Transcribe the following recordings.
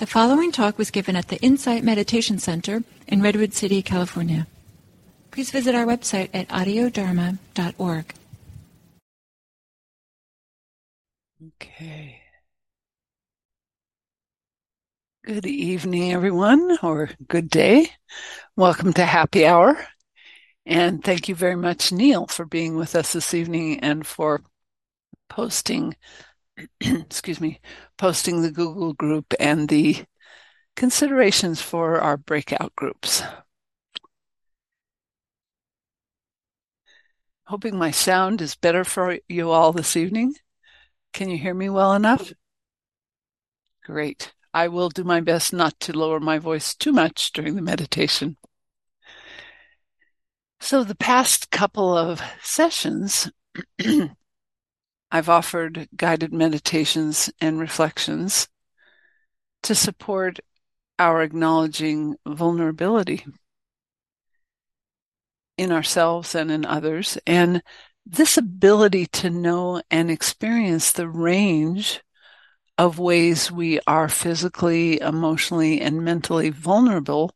The following talk was given at the Insight Meditation Center in Redwood City, California. Please visit our website at audiodharma.org. Okay. Good evening, everyone, or good day. Welcome to Happy Hour. And thank you very much, Neil, for being with us this evening and for posting excuse me, posting the Google group and the considerations for our breakout groups. Hoping my sound is better for you all this evening. Can you hear me well enough? Great. I will do my best not to lower my voice too much during the meditation. So, the past couple of sessions, I've offered guided meditations and reflections to support our acknowledging vulnerability in ourselves and in others. And this ability to know and experience the range of ways we are physically, emotionally, and mentally vulnerable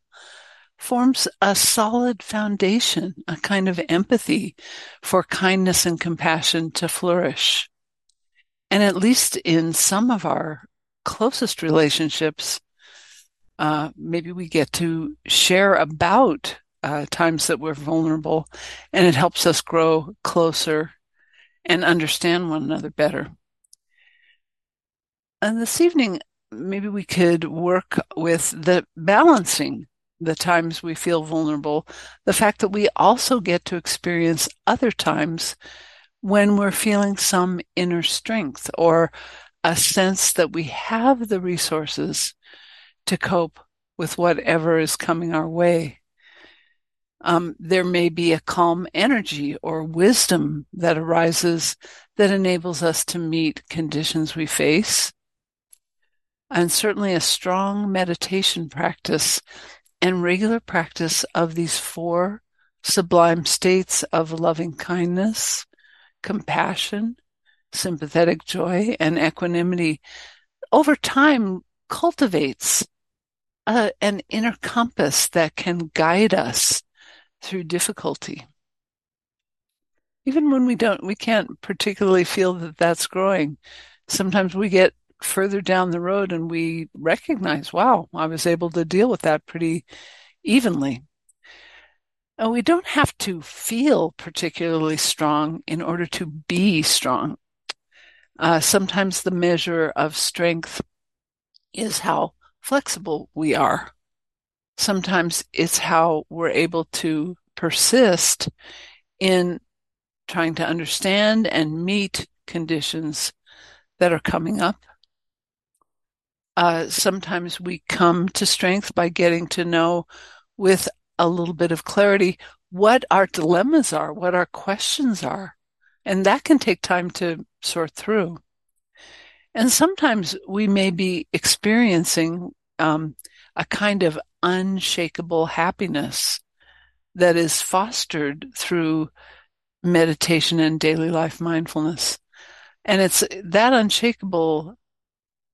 forms a solid foundation, a kind of empathy for kindness and compassion to flourish. And at least in some of our closest relationships, uh, maybe we get to share about uh, times that we're vulnerable and it helps us grow closer and understand one another better. And this evening, maybe we could work with the balancing the times we feel vulnerable, the fact that we also get to experience other times when we're feeling some inner strength or a sense that we have the resources to cope with whatever is coming our way. Um, there may be a calm energy or wisdom that arises that enables us to meet conditions we face. And certainly a strong meditation practice and regular practice of these four sublime states of loving kindness, compassion, sympathetic joy, and equanimity over time cultivates uh, an inner compass that can guide us through difficulty. Even when we don't, we can't particularly feel that that's growing. Sometimes we get further down the road and we recognize, wow, I was able to deal with that pretty evenly. And we don't have to feel particularly strong in order to be strong. Uh, sometimes the measure of strength is how flexible we are. Sometimes it's how we're able to persist in trying to understand and meet conditions that are coming up. Uh, sometimes we come to strength by getting to know with a little bit of clarity what our dilemmas are, what our questions are. And that can take time to sort through. And sometimes we may be experiencing um, a kind of unshakable happiness that is fostered through meditation and daily life mindfulness. And it's that unshakable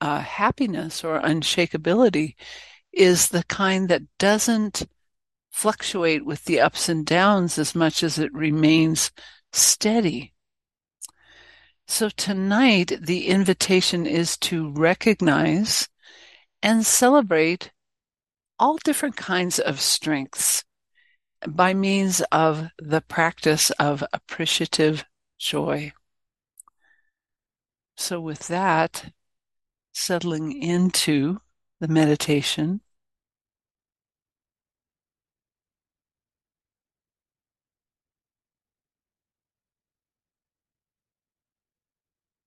uh, happiness or unshakability is the kind that doesn't fluctuate with the ups and downs as much as it remains steady. So tonight, the invitation is to recognize and celebrate all different kinds of strengths by means of the practice of appreciative joy. So, with that, settling into the meditation.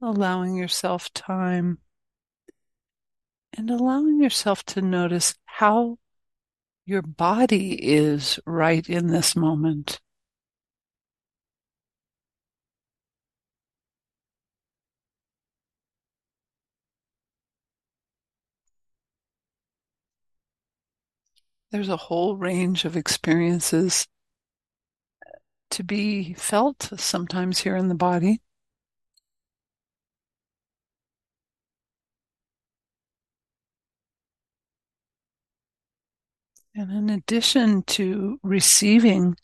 Allowing yourself time and allowing yourself to notice how your body is right in this moment. There's a whole range of experiences to be felt sometimes here in the body. And in addition to receiving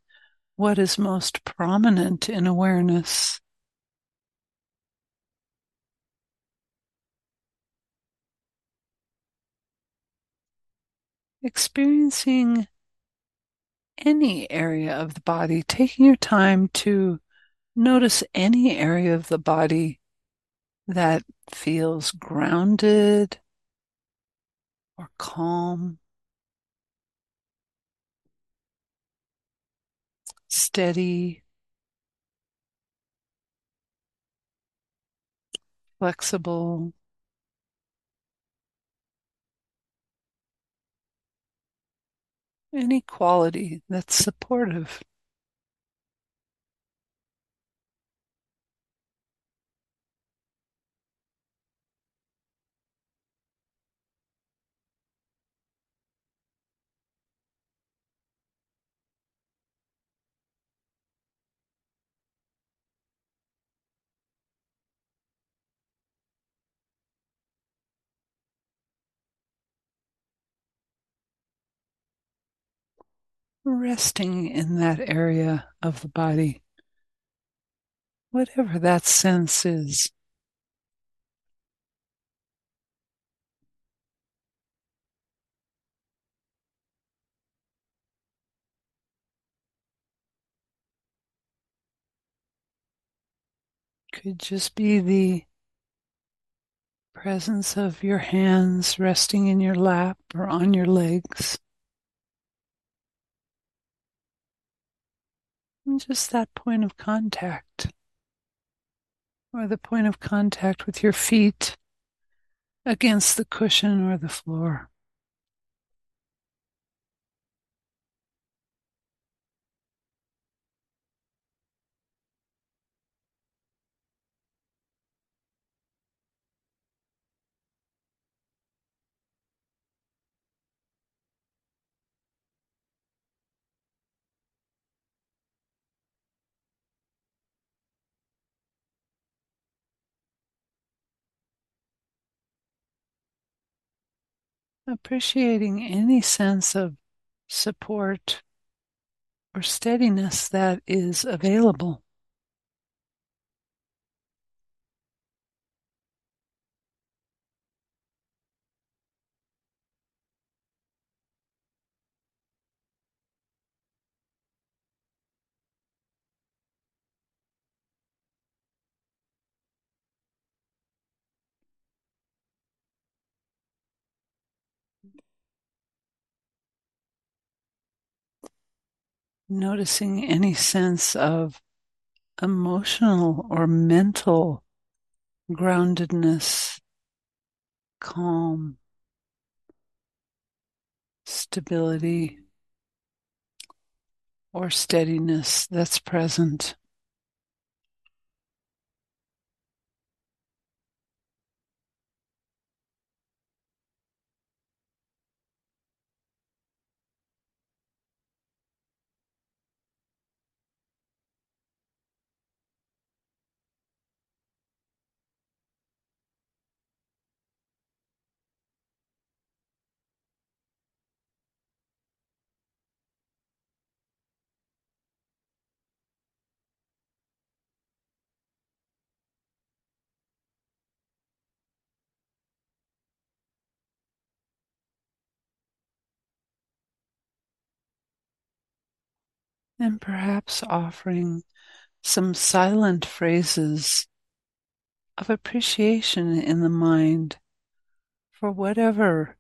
what is most prominent in awareness, experiencing any area of the body, taking your time to notice any area of the body that feels grounded or calm, steady, flexible. Any quality that's supportive. Resting in that area of the body, whatever that sense is. Could just be the presence of your hands resting in your lap or on your legs. Just that point of contact, or the point of contact with your feet against the cushion or the floor. Appreciating any sense of support or steadiness that is available. Noticing any sense of emotional or mental groundedness, calm, stability, or steadiness that's present. And perhaps offering some silent phrases of appreciation in the mind for whatever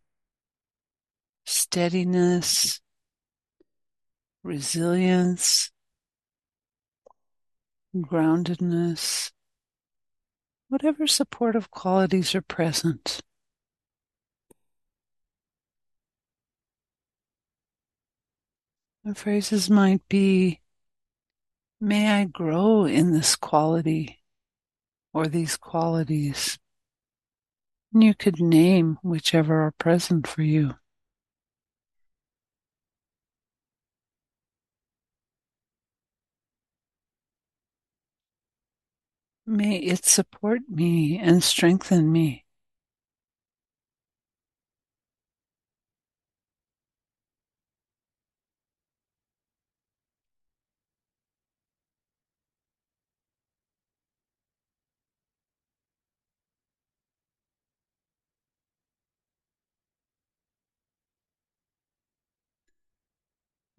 steadiness, resilience, groundedness, whatever supportive qualities are present. The phrases might be, May I grow in this quality or these qualities. And you could name whichever are present for you. May it support me and strengthen me.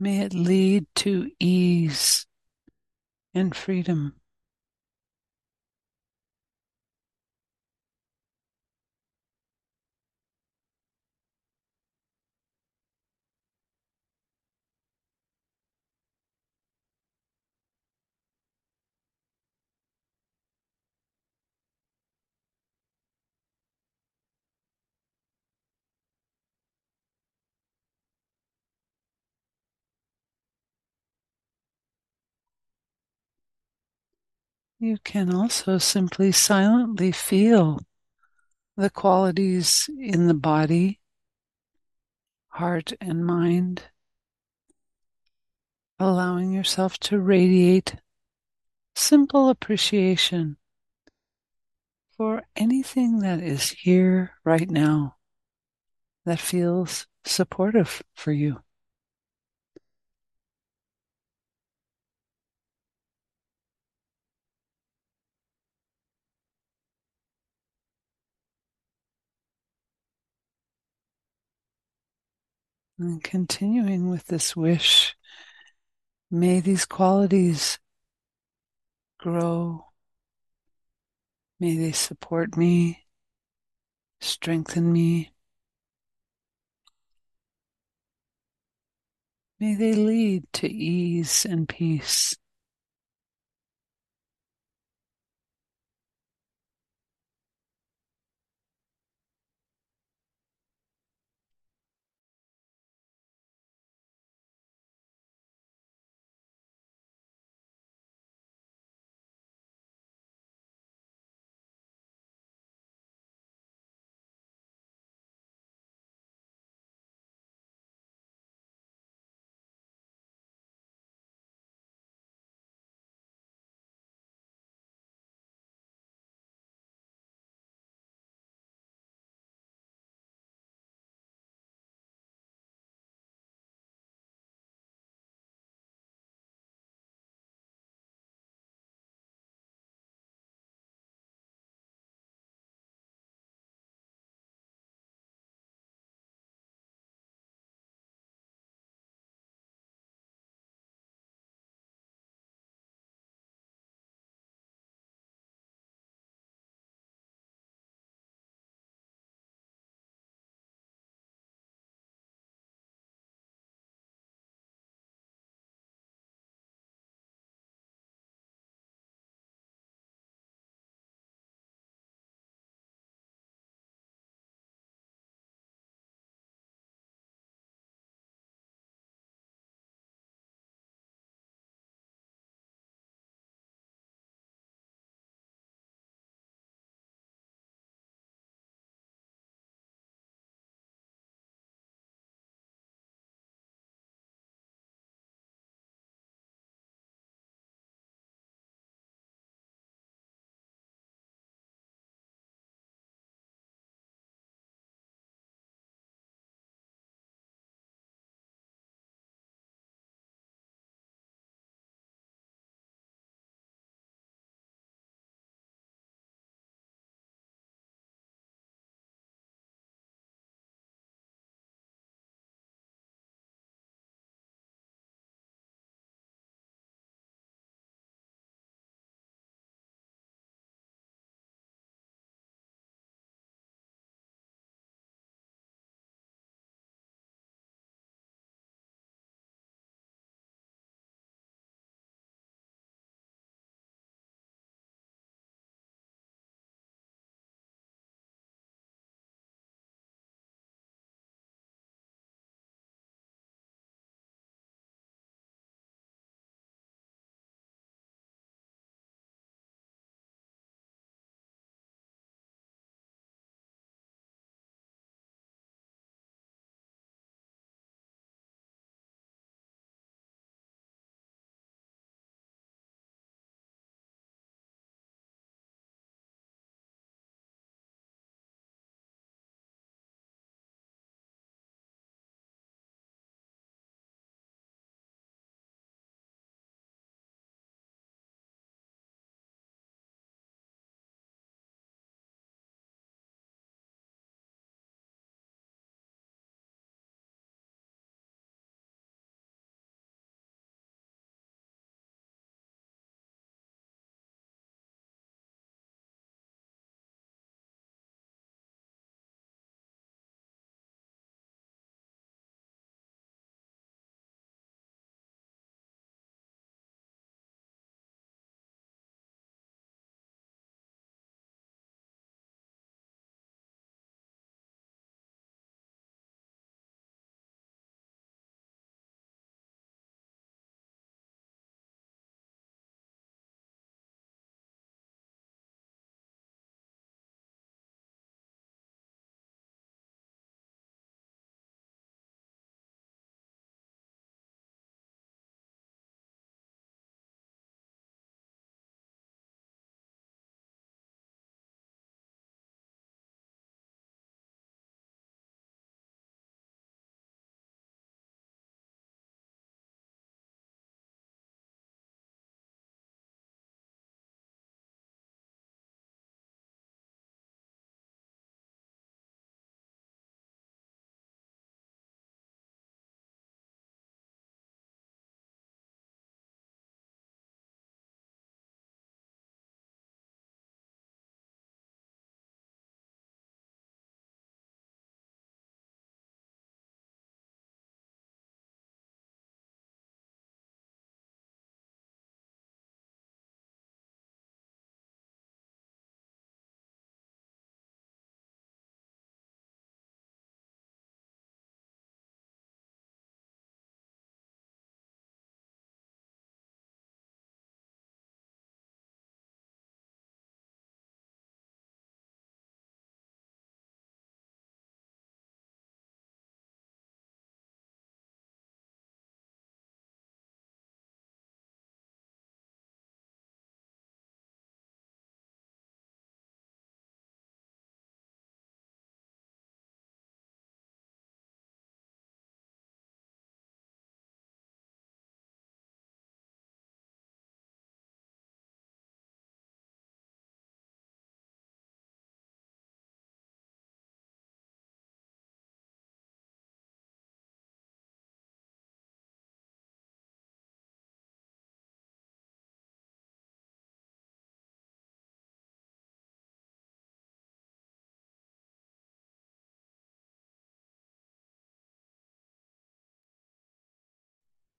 May it lead to ease and freedom. You can also simply silently feel the qualities in the body, heart, and mind, allowing yourself to radiate simple appreciation for anything that is here right now that feels supportive for you. And continuing with this wish, may these qualities grow. May they support me, strengthen me. May they lead to ease and peace.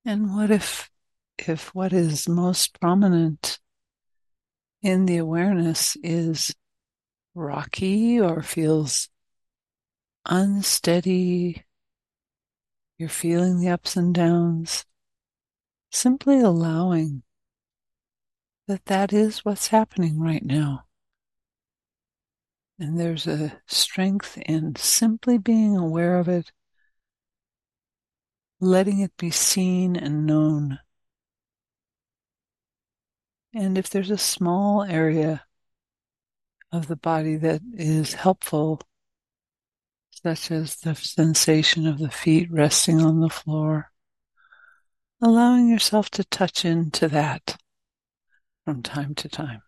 And what if, if what is most prominent in the awareness is rocky or feels unsteady, you're feeling the ups and downs, simply allowing that that is what's happening right now. And there's a strength in simply being aware of it, letting it be seen and known. And if there's a small area of the body that is helpful, such as the sensation of the feet resting on the floor, allowing yourself to touch into that from time to time.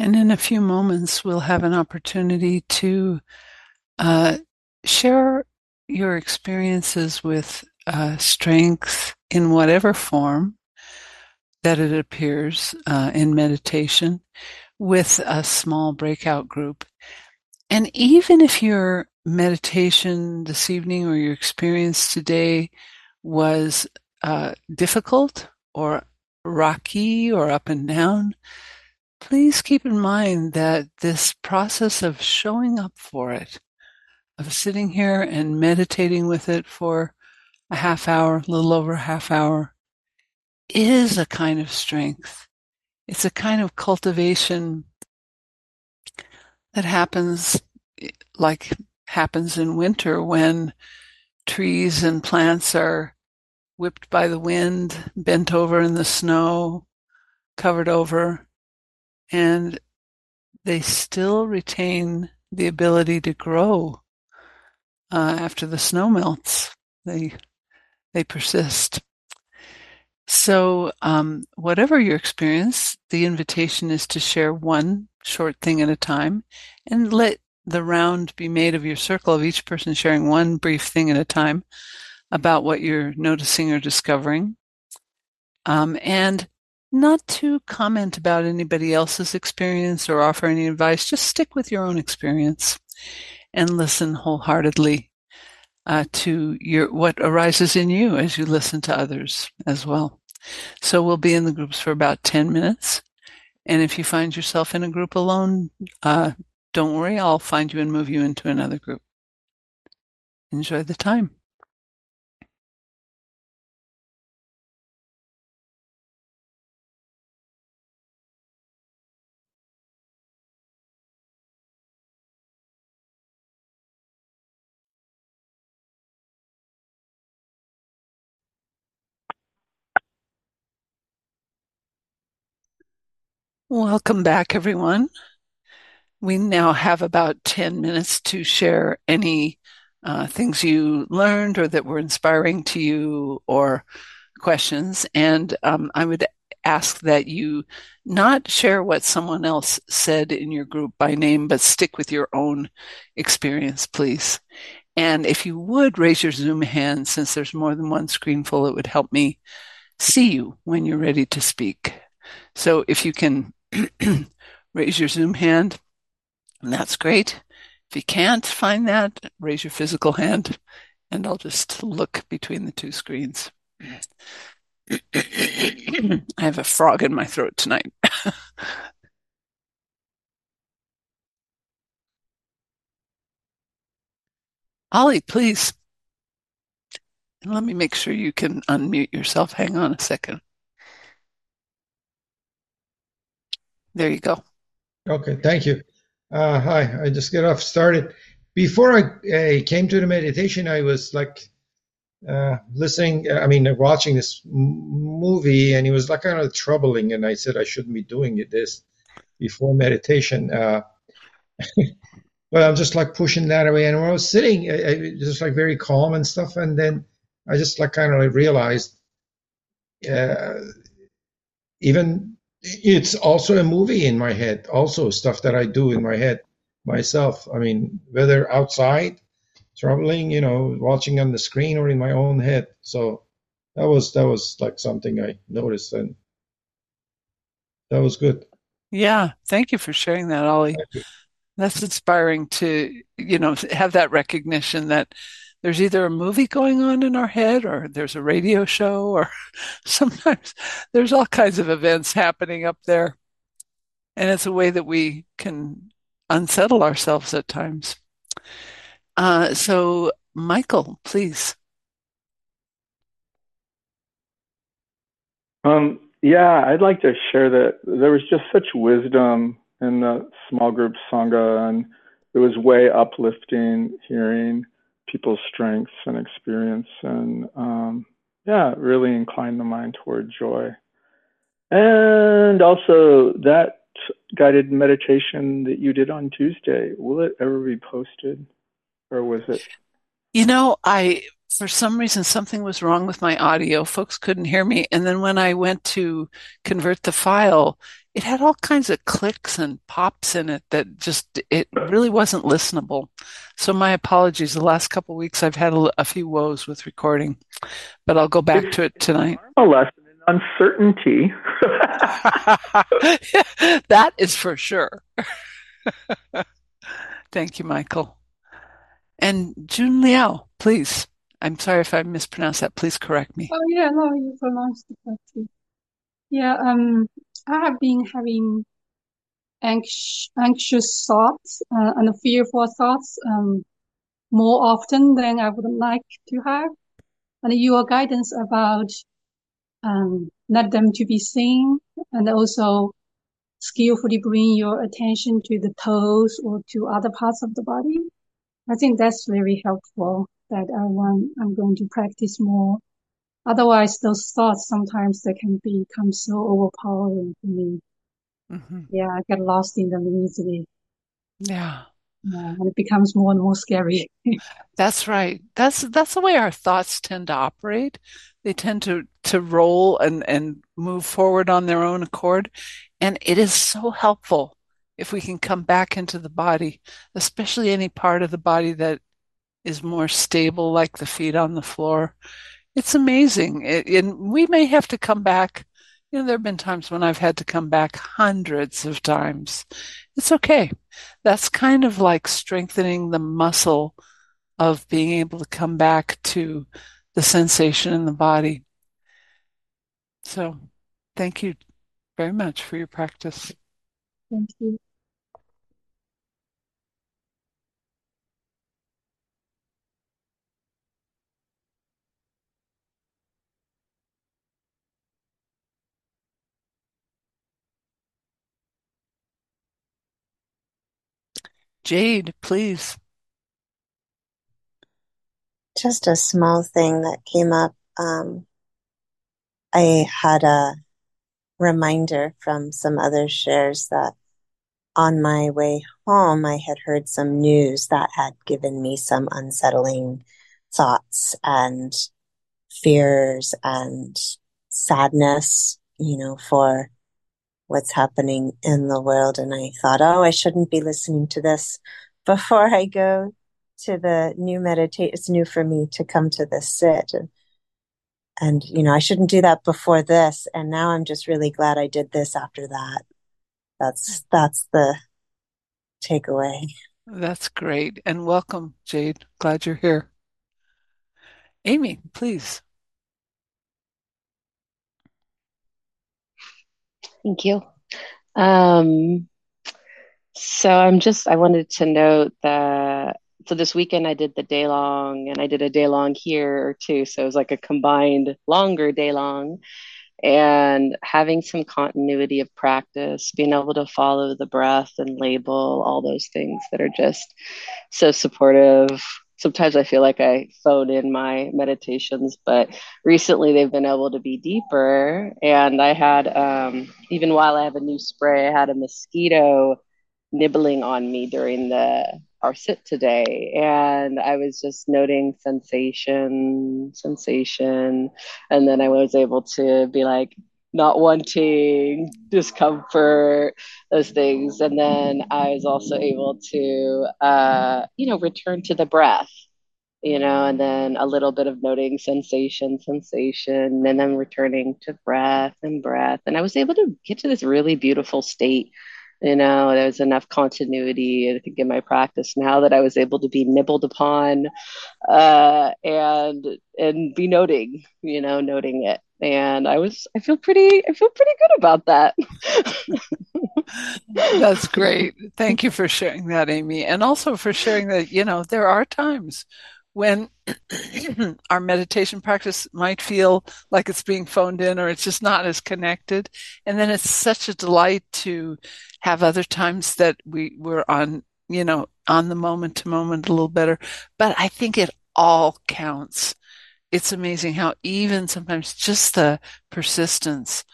And in a few moments, we'll have an opportunity to uh, share your experiences with uh, strength in whatever form that it appears uh, in meditation with a small breakout group. And even if your meditation this evening or your experience today was uh, difficult or rocky or up and down, please keep in mind that this process of showing up for it, of sitting here and meditating with it for a half hour, a little over a half hour, is a kind of strength. It's a kind of cultivation that happens like happens in winter when trees and plants are whipped by the wind, bent over in the snow, covered over, and they still retain the ability to grow uh, after the snow melts. They they persist. So, um, whatever your experience, the invitation is to share one short thing at a time and let the round be made of your circle of each person sharing one brief thing at a time about what you're noticing or discovering. Um, and not to comment about anybody else's experience or offer any advice, just stick with your own experience and listen wholeheartedly uh, to your what arises in you as you listen to others as well. So we'll be in the groups for about 10 minutes. And if you find yourself in a group alone, uh, don't worry, I'll find you and move you into another group. Enjoy the time. Welcome back, everyone. We now have about 10 minutes to share any uh, things you learned or that were inspiring to you or questions. And um, I would ask that you not share what someone else said in your group by name, but stick with your own experience, please. And if you would raise your Zoom hand, since there's more than one screen full, it would help me see you when you're ready to speak. So if you can raise your Zoom hand, and that's great. If you can't find that, raise your physical hand, and I'll just look between the two screens. I have a frog in my throat tonight. Ollie, please. let me make sure you can unmute yourself. Hang on a second. There you go. Okay, thank you. Uh, hi, I just get off started. Before I, I, came to the meditation, I was like uh, listening, I mean, watching this movie, and it was like kind of troubling. And I said I shouldn't be doing this before meditation. Uh, but I'm just like pushing that away. And when I was sitting, I, I just like very calm and stuff. And then I just like kind of like realized, uh, even it's also a movie in my head also stuff that i do in my head myself. I mean whether outside traveling you know watching on the screen or in my own head. So that was that was like something i noticed and that was good. Yeah thank you for sharing that ollie. That's inspiring to you know have that recognition that there's either a movie going on in our head or there's a radio show or sometimes there's all kinds of events happening up there. And it's a way that we can unsettle ourselves at times. Uh, so, Michael, please. Um, yeah, I'd like to share that there was just such wisdom in the small group Sangha, and it was way uplifting hearing people's strengths and experience and um, yeah really incline the mind toward joy. And also that guided meditation that you did on tuesday will it ever be posted? Or was it you know i for some reason something was wrong with my audio. Folks couldn't hear me. And then when I went to convert the file, it had all kinds of clicks and pops in it that just it really wasn't listenable. So my apologies. The last couple weeks I've had a, a, few woes with recording, but I'll go back to it tonight. A lesson in uncertainty. that is for sure. Thank you, Michael. And June Liao, please. I'm sorry if I mispronounced that. Please correct me. Oh yeah, no, you pronounced it correctly. Yeah, um, I have been having anx- anxious thoughts uh, and fearful thoughts um, more often than I would like to have. And your guidance about um, let them to be seen and also skillfully bring your attention to the toes or to other parts of the body. I think that's very helpful that I want, I'm going to practice more. Otherwise, those thoughts sometimes they can become so overpowering for me. Mm-hmm. Yeah, I get lost in them easily. Yeah. Yeah, and it becomes more and more scary. that's right. That's that's the way our thoughts tend to operate. They tend to to roll and and move forward on their own accord, and it is so helpful if we can come back into the body, especially any part of the body that is more stable, like the feet on the floor. It's amazing. It, and we may have to come back. You know, there have been times when I've had to come back hundreds of times. It's okay. That's kind of like strengthening the muscle of being able to come back to the sensation in the body. So, thank you very much for your practice. Thank you. Jade, please. Just a small thing that came up. Um, I had a reminder from some other shares that on my way home, I had heard some news that had given me some unsettling thoughts and fears and sadness, you know, for what's happening in the world. And I thought, oh, I shouldn't be listening to this before I go to the new meditate. It's new for me to come to this sit. And, and, you know, I shouldn't do that before this. And now I'm just really glad I did this after that. That's, that's the takeaway. That's great. And welcome, Jade. Glad you're here. Amy, please. Thank you. Um, so I'm just, I wanted to note that, so this weekend I did the day long and I did a day long here too. So it was like a combined longer day long and having some continuity of practice, being able to follow the breath and label all those things that are just so supportive sometimes I feel like I phone in my meditations, but recently they've been able to be deeper. And I had, um, even while I have a new spray, I had a mosquito nibbling on me during the our sit today and i was just noting sensation sensation and then i was able to be like not wanting discomfort, those things. And then I was also able to, uh, you know, return to the breath, you know, and then a little bit of noting sensation, sensation, and then returning to breath and breath. And I was able to get to this really beautiful state. You know, there was enough continuity, I think, in my practice now that I was able to be nibbled upon uh, and and be noting, you know, noting it and I was I feel pretty I feel pretty good about that. That's great. Thank you for sharing that, Amy, and also for sharing that you know there are times when our meditation practice might feel like it's being phoned in or it's just not as connected, and then it's such a delight to have other times that we were on you know on the moment to moment a little better. But I think it all counts it's amazing how even sometimes just the persistence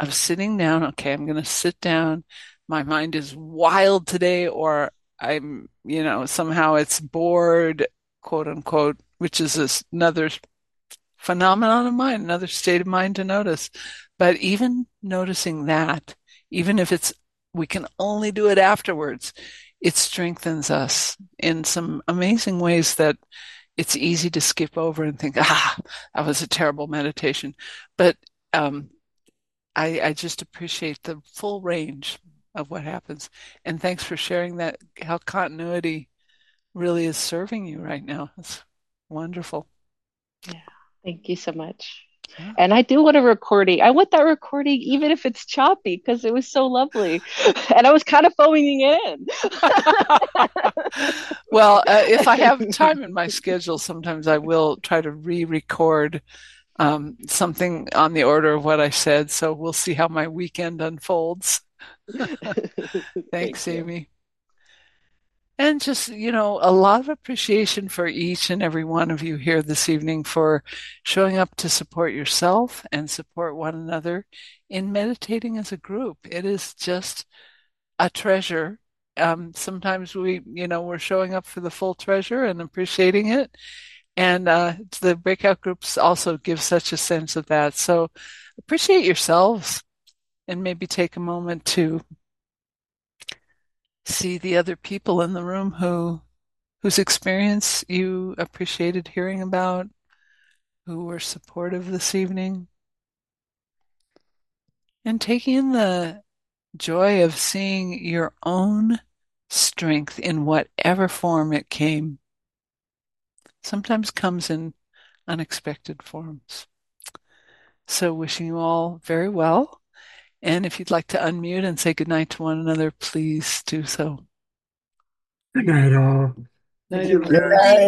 of sitting down, okay, I'm going to sit down. My mind is wild today, or I'm, you know, somehow it's bored, quote unquote, which is another phenomenon of mind, another state of mind to notice. But even noticing that, even if it's, we can only do it afterwards, it strengthens us in some amazing ways that it's easy to skip over and think, ah, that was a terrible meditation. But um, I, I just appreciate the full range of what happens. And thanks for sharing that, how continuity really is serving you right now. It's wonderful. Yeah. Thank you so much. Yeah. And I do want a recording. I want that recording, even if it's choppy, because it was so lovely. And I was kind of phoning in. well, uh, if I have time in my schedule, sometimes I will try to re record um, something on the order of what I said. So we'll see how my weekend unfolds. Thanks, Thank Amy. And just, you know, a lot of appreciation for each and every one of you here this evening for showing up to support yourself and support one another in meditating as a group. It is just a treasure. Um, sometimes we, you know, we're showing up for the full treasure and appreciating it. And uh, the breakout groups also give such a sense of that. So appreciate yourselves and maybe take a moment to see the other people in the room who whose experience you appreciated hearing about, who were supportive this evening. And taking in the joy of seeing your own strength in whatever form it came. Sometimes comes in unexpected forms. So wishing you all very well. And if you'd like to unmute and say goodnight to one another, please do so. Good night, all. Good night.